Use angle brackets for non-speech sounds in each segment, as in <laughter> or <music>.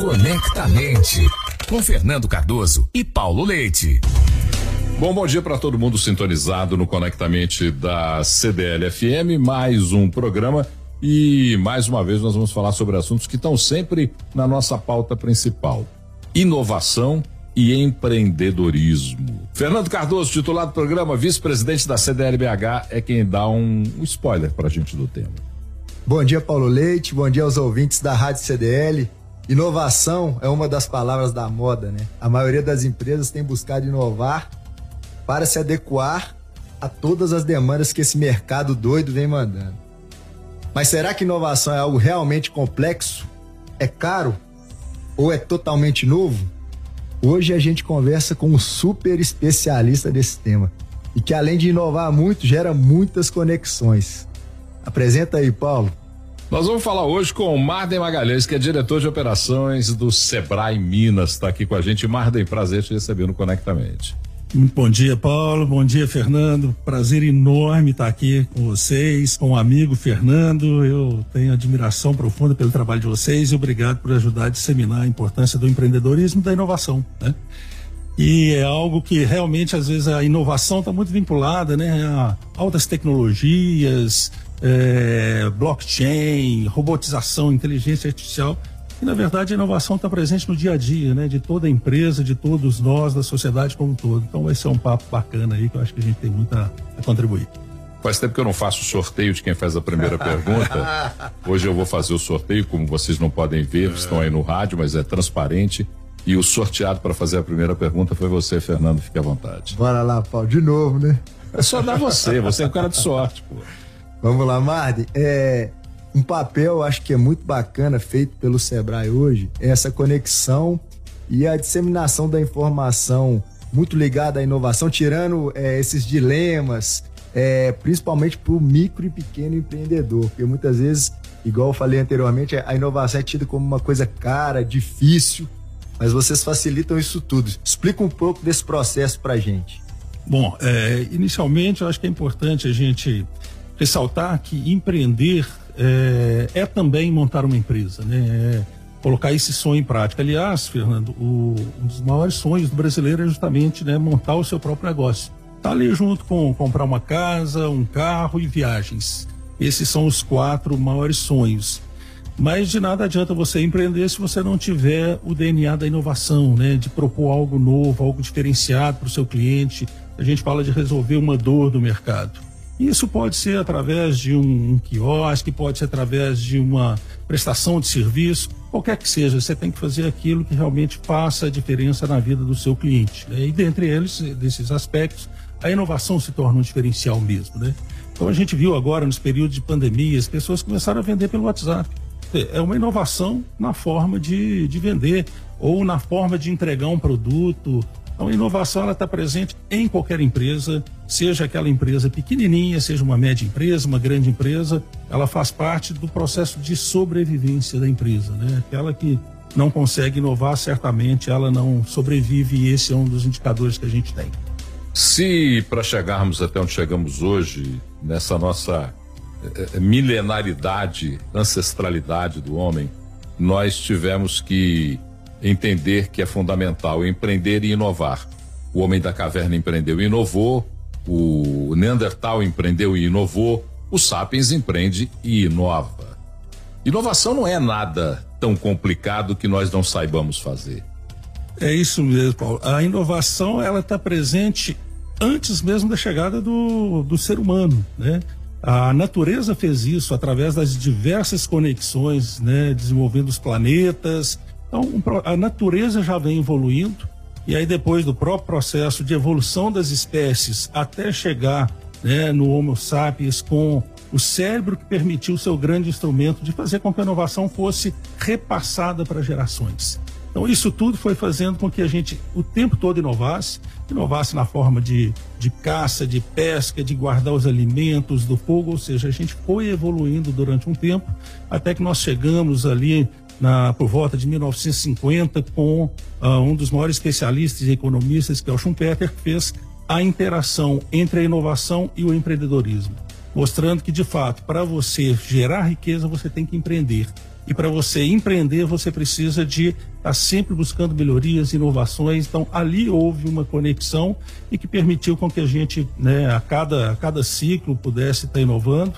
Conectamente, com Fernando Cardoso e Paulo Leite. Bom, bom dia para todo mundo sintonizado no Conectamente da CDL FM, mais um programa e mais uma vez nós vamos falar sobre assuntos que estão sempre na nossa pauta principal: inovação e empreendedorismo. Fernando Cardoso, titular do programa, vice-presidente da CDLBH, é quem dá um, um spoiler para a gente do tema. Bom dia, Paulo Leite. Bom dia aos ouvintes da Rádio CDL. Inovação é uma das palavras da moda, né? A maioria das empresas tem buscado inovar para se adequar a todas as demandas que esse mercado doido vem mandando. Mas será que inovação é algo realmente complexo? É caro? Ou é totalmente novo? Hoje a gente conversa com um super especialista desse tema e que além de inovar muito, gera muitas conexões. Apresenta aí, Paulo. Nós vamos falar hoje com o Marden Magalhães, que é diretor de operações do Sebrae Minas. Está aqui com a gente. Marden, prazer te receber no Conectamente. Bom dia, Paulo. Bom dia, Fernando. Prazer enorme estar aqui com vocês, com o amigo Fernando. Eu tenho admiração profunda pelo trabalho de vocês e obrigado por ajudar a disseminar a importância do empreendedorismo e da inovação, né? E é algo que realmente, às vezes, a inovação está muito vinculada, né? A altas tecnologias, é, blockchain, robotização, inteligência artificial. E, na verdade, a inovação está presente no dia a dia, né? De toda a empresa, de todos nós, da sociedade como um todo. Então vai ser um papo bacana aí que eu acho que a gente tem muito a, a contribuir. Faz tempo que eu não faço o sorteio de quem faz a primeira <laughs> pergunta. Hoje eu vou fazer o sorteio, como vocês não podem ver, estão aí no rádio, mas é transparente. E o sorteado para fazer a primeira pergunta foi você, Fernando. Fique à vontade. Bora lá, Paulo, de novo, né? É só dar você, você é um cara de sorte, pô. Vamos lá, Mardi. É, um papel, acho que é muito bacana, feito pelo Sebrae hoje, é essa conexão e a disseminação da informação muito ligada à inovação, tirando é, esses dilemas, é, principalmente para o micro e pequeno empreendedor, porque muitas vezes, igual eu falei anteriormente, a inovação é tida como uma coisa cara, difícil, mas vocês facilitam isso tudo. Explica um pouco desse processo para gente. Bom, é, inicialmente eu acho que é importante a gente ressaltar que empreender é, é também montar uma empresa, né? É colocar esse sonho em prática. Aliás, Fernando, o, um dos maiores sonhos do brasileiro é justamente né, montar o seu próprio negócio. Tá ali junto com comprar uma casa, um carro e viagens. Esses são os quatro maiores sonhos. Mas de nada adianta você empreender se você não tiver o DNA da inovação, né? De propor algo novo, algo diferenciado para o seu cliente. A gente fala de resolver uma dor do mercado. Isso pode ser através de um, um quiosque, pode ser através de uma prestação de serviço, qualquer que seja, você tem que fazer aquilo que realmente faça a diferença na vida do seu cliente. Né? E dentre eles, desses aspectos, a inovação se torna um diferencial mesmo. Né? Então a gente viu agora, nos períodos de pandemia, as pessoas começaram a vender pelo WhatsApp. É uma inovação na forma de, de vender ou na forma de entregar um produto então, a inovação está presente em qualquer empresa, seja aquela empresa pequenininha, seja uma média empresa, uma grande empresa, ela faz parte do processo de sobrevivência da empresa, né? Aquela que não consegue inovar, certamente ela não sobrevive e esse é um dos indicadores que a gente tem. Se para chegarmos até onde chegamos hoje, nessa nossa é, milenaridade, ancestralidade do homem, nós tivemos que entender que é fundamental empreender e inovar. O homem da caverna empreendeu e inovou, o Neandertal empreendeu e inovou, o Sapiens empreende e inova. Inovação não é nada tão complicado que nós não saibamos fazer. É isso mesmo, Paulo. A inovação ela está presente antes mesmo da chegada do, do ser humano, né? A natureza fez isso através das diversas conexões, né? Desenvolvendo os planetas, então, a natureza já vem evoluindo, e aí depois do próprio processo de evolução das espécies até chegar né, no Homo sapiens com o cérebro que permitiu seu grande instrumento de fazer com que a inovação fosse repassada para gerações. Então, isso tudo foi fazendo com que a gente o tempo todo inovasse, inovasse na forma de, de caça, de pesca, de guardar os alimentos do fogo, ou seja, a gente foi evoluindo durante um tempo, até que nós chegamos ali na, por volta de 1950 com uh, um dos maiores especialistas e economistas, que é o Schumpeter, que fez a interação entre a inovação e o empreendedorismo, mostrando que, de fato, para você gerar riqueza, você tem que empreender. E para você empreender, você precisa de estar tá sempre buscando melhorias, inovações. Então, ali houve uma conexão e que permitiu com que a gente, né, a cada, a cada ciclo, pudesse estar tá inovando.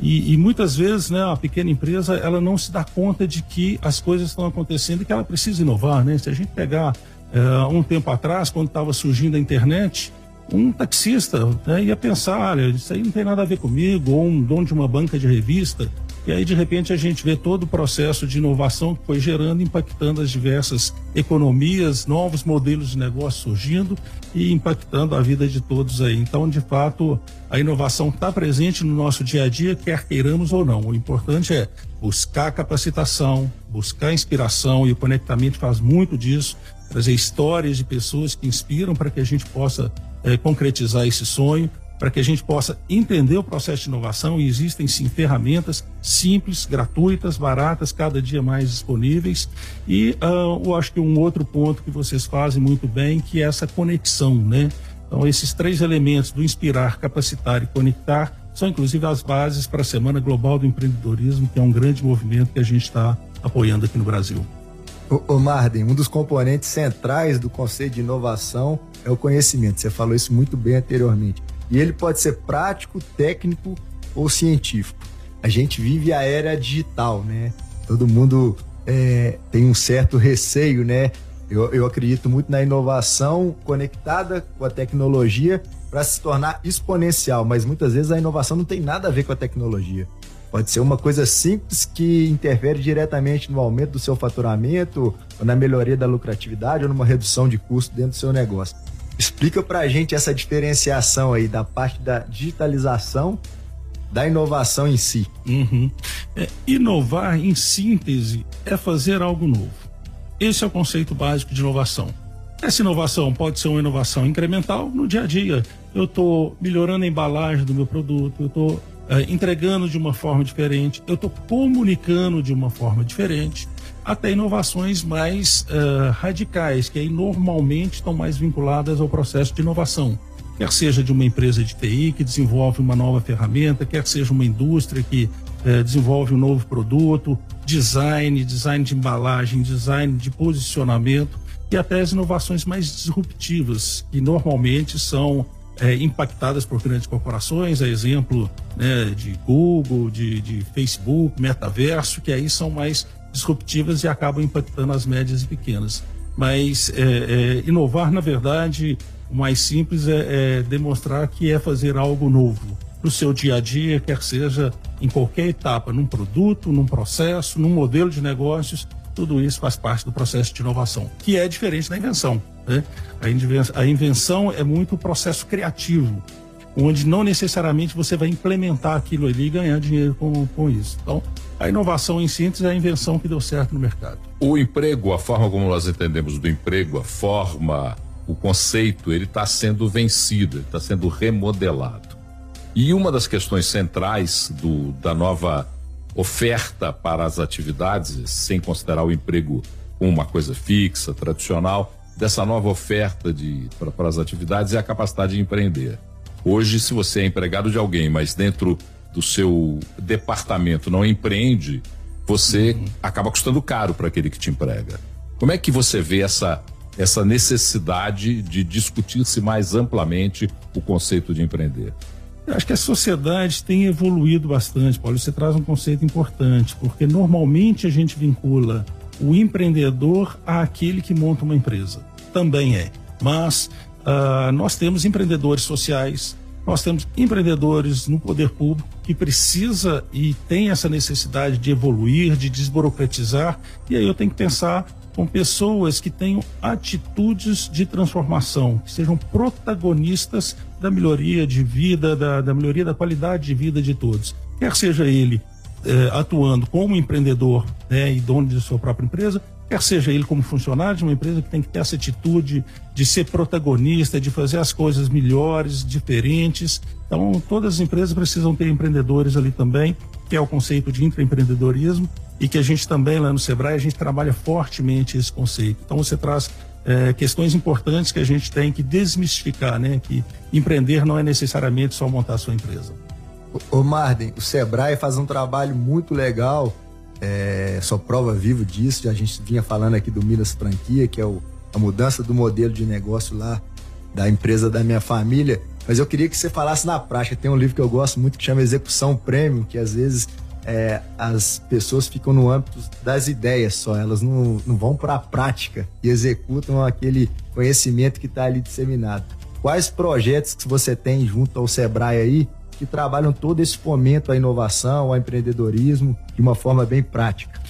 E, e, muitas vezes, né, a pequena empresa, ela não se dá conta de que as coisas estão acontecendo e que ela precisa inovar, né? Se a gente pegar uh, um tempo atrás, quando estava surgindo a internet, um taxista né, ia pensar, olha, isso aí não tem nada a ver comigo, ou um dono de uma banca de revista. E aí, de repente, a gente vê todo o processo de inovação que foi gerando, impactando as diversas economias, novos modelos de negócio surgindo e impactando a vida de todos aí. Então, de fato, a inovação está presente no nosso dia a dia, quer queiramos ou não. O importante é buscar capacitação, buscar inspiração e o conectamento faz muito disso, trazer histórias de pessoas que inspiram para que a gente possa é, concretizar esse sonho, para que a gente possa entender o processo de inovação e existem sim ferramentas simples, gratuitas, baratas, cada dia mais disponíveis. E uh, eu acho que um outro ponto que vocês fazem muito bem, que é essa conexão, né? Então, esses três elementos do inspirar, capacitar e conectar são inclusive as bases para a Semana Global do Empreendedorismo, que é um grande movimento que a gente está apoiando aqui no Brasil. O Marden, um dos componentes centrais do conceito de inovação é o conhecimento. Você falou isso muito bem anteriormente. E ele pode ser prático, técnico ou científico. A gente vive a era digital, né? Todo mundo é, tem um certo receio, né? Eu, eu acredito muito na inovação conectada com a tecnologia para se tornar exponencial, mas muitas vezes a inovação não tem nada a ver com a tecnologia. Pode ser uma coisa simples que interfere diretamente no aumento do seu faturamento, ou na melhoria da lucratividade, ou numa redução de custo dentro do seu negócio. Explica para a gente essa diferenciação aí da parte da digitalização da inovação em si. Uhum. É, inovar, em síntese, é fazer algo novo. Esse é o conceito básico de inovação. Essa inovação pode ser uma inovação incremental no dia a dia. Eu estou melhorando a embalagem do meu produto, eu estou entregando de uma forma diferente, eu estou comunicando de uma forma diferente até inovações mais uh, radicais, que aí normalmente estão mais vinculadas ao processo de inovação. Quer seja de uma empresa de TI que desenvolve uma nova ferramenta, quer seja uma indústria que uh, desenvolve um novo produto, design, design de embalagem, design de posicionamento e até as inovações mais disruptivas, que normalmente são é, impactadas por grandes corporações, a exemplo né, de Google, de, de Facebook, metaverso, que aí são mais disruptivas e acabam impactando as médias e pequenas. Mas é, é, inovar, na verdade, o mais simples é, é demonstrar que é fazer algo novo para o seu dia a dia, quer seja em qualquer etapa, num produto, num processo, num modelo de negócios, tudo isso faz parte do processo de inovação, que é diferente da invenção. Né? A invenção é muito processo criativo, onde não necessariamente você vai implementar aquilo ali e ganhar dinheiro com, com isso. Então, a inovação em síntese é a invenção que deu certo no mercado. O emprego, a forma como nós entendemos do emprego, a forma, o conceito, ele está sendo vencido, está sendo remodelado. E uma das questões centrais do, da nova oferta para as atividades, sem considerar o emprego uma coisa fixa, tradicional, dessa nova oferta de, para, as atividades é a capacidade de empreender. Hoje, se você é empregado de alguém, mas dentro do seu departamento não empreende, você uhum. acaba custando caro para aquele que te emprega. Como é que você vê essa, essa necessidade de discutir-se mais amplamente o conceito de empreender? Eu acho que a sociedade tem evoluído bastante, Paulo. Você traz um conceito importante, porque normalmente a gente vincula o empreendedor àquele que monta uma empresa. Também é. Mas uh, nós temos empreendedores sociais, nós temos empreendedores no poder público que precisa e tem essa necessidade de evoluir, de desburocratizar, e aí eu tenho que pensar com pessoas que tenham atitudes de transformação, que sejam protagonistas da melhoria de vida, da, da melhoria da qualidade de vida de todos. Quer seja ele eh, atuando como empreendedor né, e dono de sua própria empresa, quer seja ele como funcionário de uma empresa que tem que ter essa atitude de ser protagonista, de fazer as coisas melhores, diferentes. Então, todas as empresas precisam ter empreendedores ali também, que é o conceito de intraempreendedorismo, e que a gente também lá no Sebrae, a gente trabalha fortemente esse conceito. Então, você traz é, questões importantes que a gente tem que desmistificar, né? Que empreender não é necessariamente só montar a sua empresa. O Marden, o Sebrae faz um trabalho muito legal é, sou prova viva disso. A gente vinha falando aqui do Minas Franquia, que é o, a mudança do modelo de negócio lá da empresa da minha família. Mas eu queria que você falasse na prática. Tem um livro que eu gosto muito que chama Execução Prêmio, que às vezes é, as pessoas ficam no âmbito das ideias só, elas não, não vão para a prática e executam aquele conhecimento que está ali disseminado. Quais projetos que você tem junto ao Sebrae aí que trabalham todo esse fomento à inovação, ao empreendedorismo de uma forma bem prática?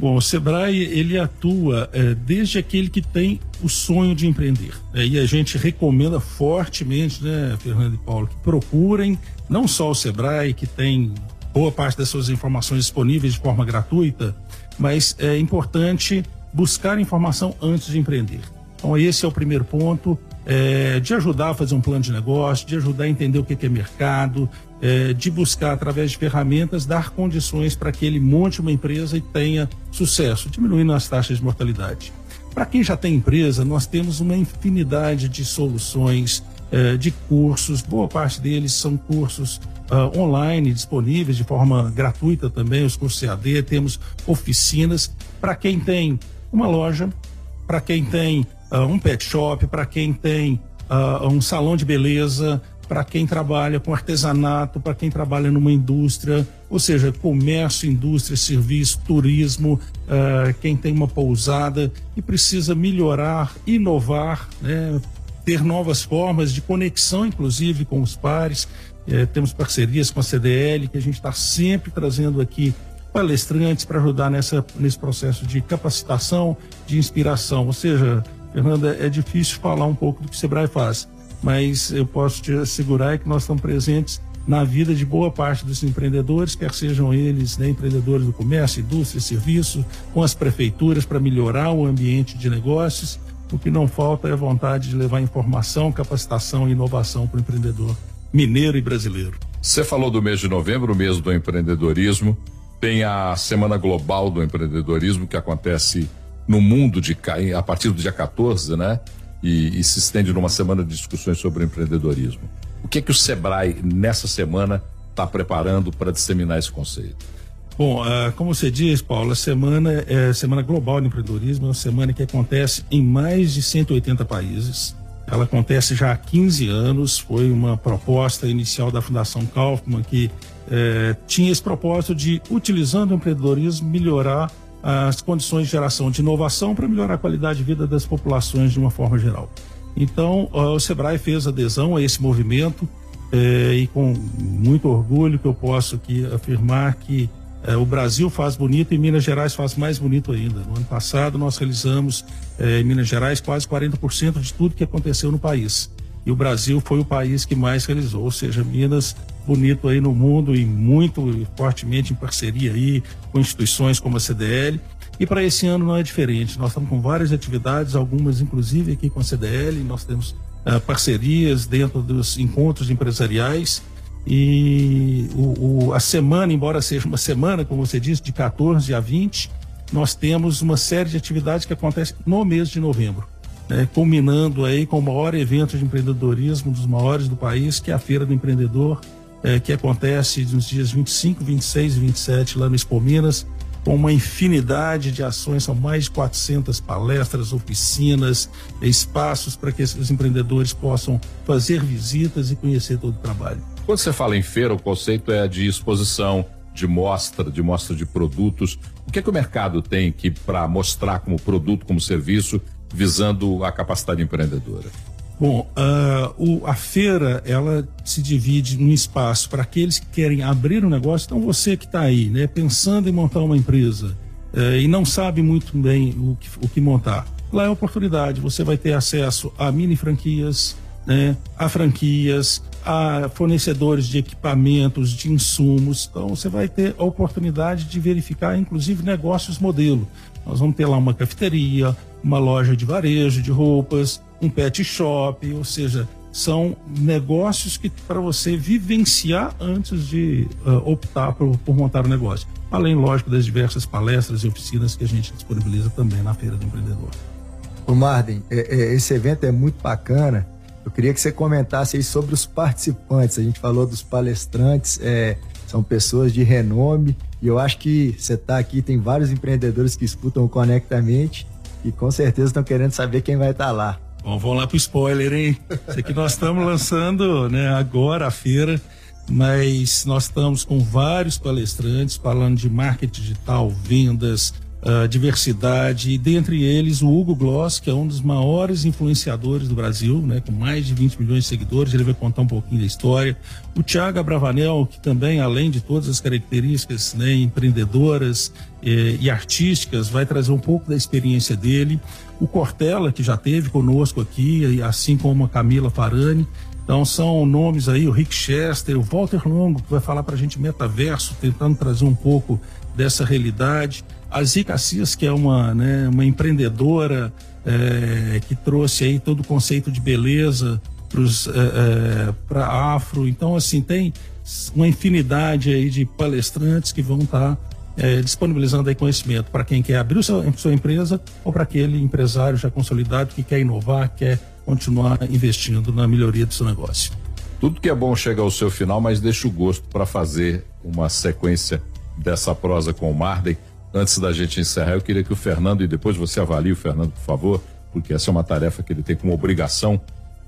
Bom, o Sebrae ele atua é, desde aquele que tem o sonho de empreender. É, e a gente recomenda fortemente, né, Fernando e Paulo, que procurem não só o Sebrae, que tem boa parte das suas informações disponíveis de forma gratuita, mas é importante buscar informação antes de empreender. Então, esse é o primeiro ponto, é, de ajudar a fazer um plano de negócio, de ajudar a entender o que é mercado, é, de buscar, através de ferramentas, dar condições para que ele monte uma empresa e tenha sucesso, diminuindo as taxas de mortalidade. Para quem já tem empresa, nós temos uma infinidade de soluções, é, de cursos, boa parte deles são cursos uh, online disponíveis de forma gratuita também, os cursos CAD, temos oficinas. Para quem tem uma loja, para quem tem uh, um pet shop, para quem tem uh, um salão de beleza, para quem trabalha com artesanato, para quem trabalha numa indústria, ou seja, comércio, indústria, serviço, turismo, uh, quem tem uma pousada e precisa melhorar, inovar, né, ter novas formas de conexão, inclusive com os pares. É, temos parcerias com a CDL, que a gente está sempre trazendo aqui palestrantes para ajudar nessa, nesse processo de capacitação, de inspiração. Ou seja, Fernanda, é difícil falar um pouco do que o Sebrae faz, mas eu posso te assegurar que nós estamos presentes na vida de boa parte dos empreendedores, quer sejam eles né, empreendedores do comércio, indústria, serviço, com as prefeituras para melhorar o ambiente de negócios. O que não falta é a vontade de levar informação, capacitação e inovação para o empreendedor mineiro e brasileiro. Você falou do mês de novembro, o mês do empreendedorismo. Tem a Semana Global do Empreendedorismo que acontece no mundo de a partir do dia 14, né? E, e se estende numa semana de discussões sobre empreendedorismo. O que é que o Sebrae nessa semana está preparando para disseminar esse conceito? Bom, uh, como você diz, Paulo, a semana é Semana Global de Empreendedorismo, é uma semana que acontece em mais de 180 países. Ela acontece já há 15 anos, foi uma proposta inicial da Fundação Kaufmann que eh, tinha esse propósito de, utilizando o empreendedorismo, melhorar as condições de geração de inovação para melhorar a qualidade de vida das populações de uma forma geral. Então, o Sebrae fez adesão a esse movimento eh, e com muito orgulho que eu posso aqui afirmar que é, o Brasil faz bonito e Minas Gerais faz mais bonito ainda. No ano passado nós realizamos é, em Minas Gerais quase 40% de tudo que aconteceu no país. E o Brasil foi o país que mais realizou, ou seja, Minas bonito aí no mundo e muito fortemente em parceria aí com instituições como a CDL. E para esse ano não é diferente. Nós estamos com várias atividades, algumas inclusive aqui com a CDL. Nós temos uh, parcerias dentro dos encontros empresariais e o, o, a semana, embora seja uma semana, como você disse, de 14 a 20, nós temos uma série de atividades que acontecem no mês de novembro, né, culminando aí com o maior evento de empreendedorismo, um dos maiores do país, que é a Feira do Empreendedor, é, que acontece nos dias 25, 26 e 27 lá no Expo Minas, com uma infinidade de ações, são mais de 400 palestras, oficinas, espaços para que os empreendedores possam fazer visitas e conhecer todo o trabalho. Quando você fala em feira, o conceito é de exposição, de mostra, de mostra de produtos. O que é que o mercado tem que para mostrar como produto, como serviço, visando a capacidade empreendedora? Bom, uh, o, a feira ela se divide num espaço para aqueles que querem abrir um negócio. Então você que está aí, né, pensando em montar uma empresa uh, e não sabe muito bem o que, o que montar, lá é oportunidade. Você vai ter acesso a mini franquias, né, a franquias, a fornecedores de equipamentos, de insumos. Então, você vai ter a oportunidade de verificar, inclusive, negócios modelo. Nós vamos ter lá uma cafeteria, uma loja de varejo de roupas, um pet shop, ou seja, são negócios que para você vivenciar antes de uh, optar por, por, montar o um negócio. Além, lógico, das diversas palestras e oficinas que a gente disponibiliza também na Feira do Empreendedor. O Marden, é, é, esse evento é muito bacana eu queria que você comentasse aí sobre os participantes. A gente falou dos palestrantes. É, são pessoas de renome e eu acho que você está aqui, tem vários empreendedores que escutam o Conectamente e com certeza estão querendo saber quem vai estar tá lá. Bom, vamos lá pro spoiler, hein? Isso aqui nós estamos lançando, né, agora a feira, mas nós estamos com vários palestrantes falando de marketing digital, vendas, diversidade, e dentre eles o Hugo Gloss, que é um dos maiores influenciadores do Brasil, né, com mais de 20 milhões de seguidores, ele vai contar um pouquinho da história. O Thiago Abravanel, que também, além de todas as características né, empreendedoras eh, e artísticas, vai trazer um pouco da experiência dele. O Cortella, que já teve conosco aqui, assim como a Camila Farani. Então são nomes aí, o Rick Chester, o Walter Longo, que vai falar para a gente metaverso, tentando trazer um pouco dessa realidade. A Zica Assis, que é uma, né, uma empreendedora é, que trouxe aí todo o conceito de beleza para é, é, afro. Então, assim, tem uma infinidade aí de palestrantes que vão estar tá, é, disponibilizando aí conhecimento para quem quer abrir sua, sua empresa ou para aquele empresário já consolidado que quer inovar, quer continuar investindo na melhoria do seu negócio. Tudo que é bom chega ao seu final, mas deixa o gosto para fazer uma sequência dessa prosa com o Marden antes da gente encerrar, eu queria que o Fernando, e depois você avalie o Fernando, por favor, porque essa é uma tarefa que ele tem como obrigação,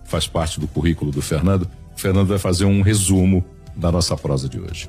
faz parte do currículo do Fernando. O Fernando vai fazer um resumo da nossa prosa de hoje.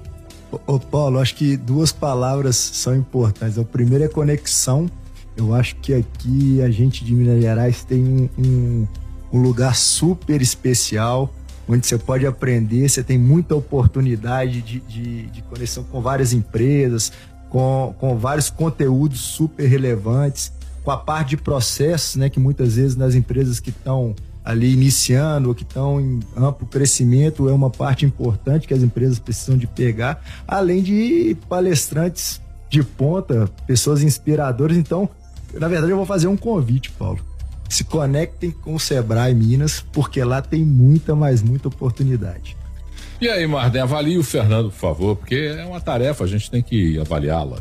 Ô, Paulo, acho que duas palavras são importantes. O primeiro é conexão. Eu acho que aqui a gente de Minas Gerais tem um, um lugar super especial onde você pode aprender, você tem muita oportunidade de, de, de conexão com várias empresas, com, com vários conteúdos super relevantes, com a parte de processos, né, que muitas vezes nas empresas que estão ali iniciando ou que estão em amplo crescimento é uma parte importante que as empresas precisam de pegar, além de palestrantes de ponta, pessoas inspiradoras. Então, na verdade, eu vou fazer um convite, Paulo. Se conectem com o Sebrae Minas, porque lá tem muita, mas muita oportunidade. E aí, Marden, avalie o Fernando, por favor, porque é uma tarefa, a gente tem que avaliá-la.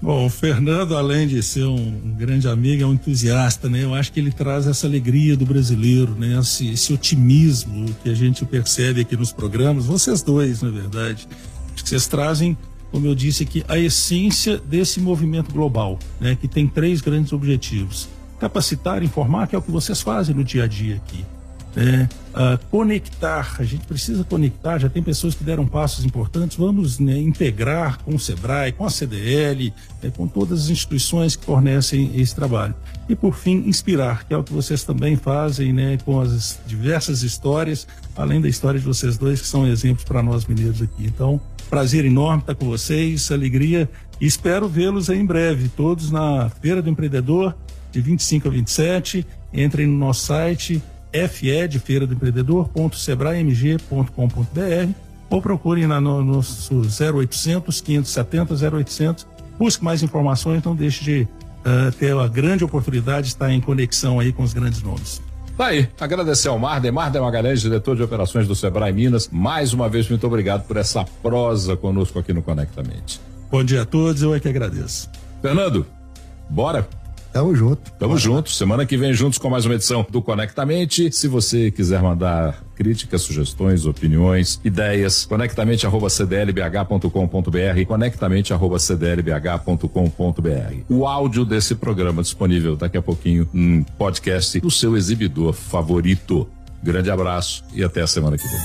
Bom, o Fernando, além de ser um, grande amigo, é um entusiasta, né? Eu acho que ele traz essa alegria do brasileiro, né? Esse, esse otimismo que a gente percebe aqui nos programas, vocês dois, na verdade. Vocês trazem, como eu disse aqui, a essência desse movimento global, né? Que tem três grandes objetivos. Capacitar, informar, que é o que vocês fazem no dia a dia aqui Uh, conectar, a gente precisa conectar, já tem pessoas que deram passos importantes, vamos né, integrar com o SEBRAE, com a CDL, né, com todas as instituições que fornecem esse trabalho. E por fim, inspirar, que é o que vocês também fazem né, com as diversas histórias, além da história de vocês dois, que são exemplos para nós mineiros aqui. Então, prazer enorme estar com vocês, alegria, e espero vê-los em breve, todos na Feira do Empreendedor, de 25 a 27. Entrem no nosso site fe de feira do empreendedor.sebraemg.com.br ou procurem na, no nosso 0800 570 0800. Busque mais informações, não deixe de uh, ter a grande oportunidade de estar em conexão aí com os grandes nomes. Tá aí, agradecer ao Marden, Marden Magalhães, diretor de operações do Sebrae Minas. Mais uma vez, muito obrigado por essa prosa conosco aqui no Conectamente. Bom dia a todos, eu é que agradeço. Fernando, bora? Tamo junto. Tamo junto. Semana que vem juntos com mais uma edição do Conectamente. Se você quiser mandar críticas, sugestões, opiniões, ideias, conectamente@cdlbh.com.br, conectamente@cdlbh.com.br. O áudio desse programa disponível daqui a pouquinho no podcast do seu exibidor favorito. Grande abraço e até a semana que vem.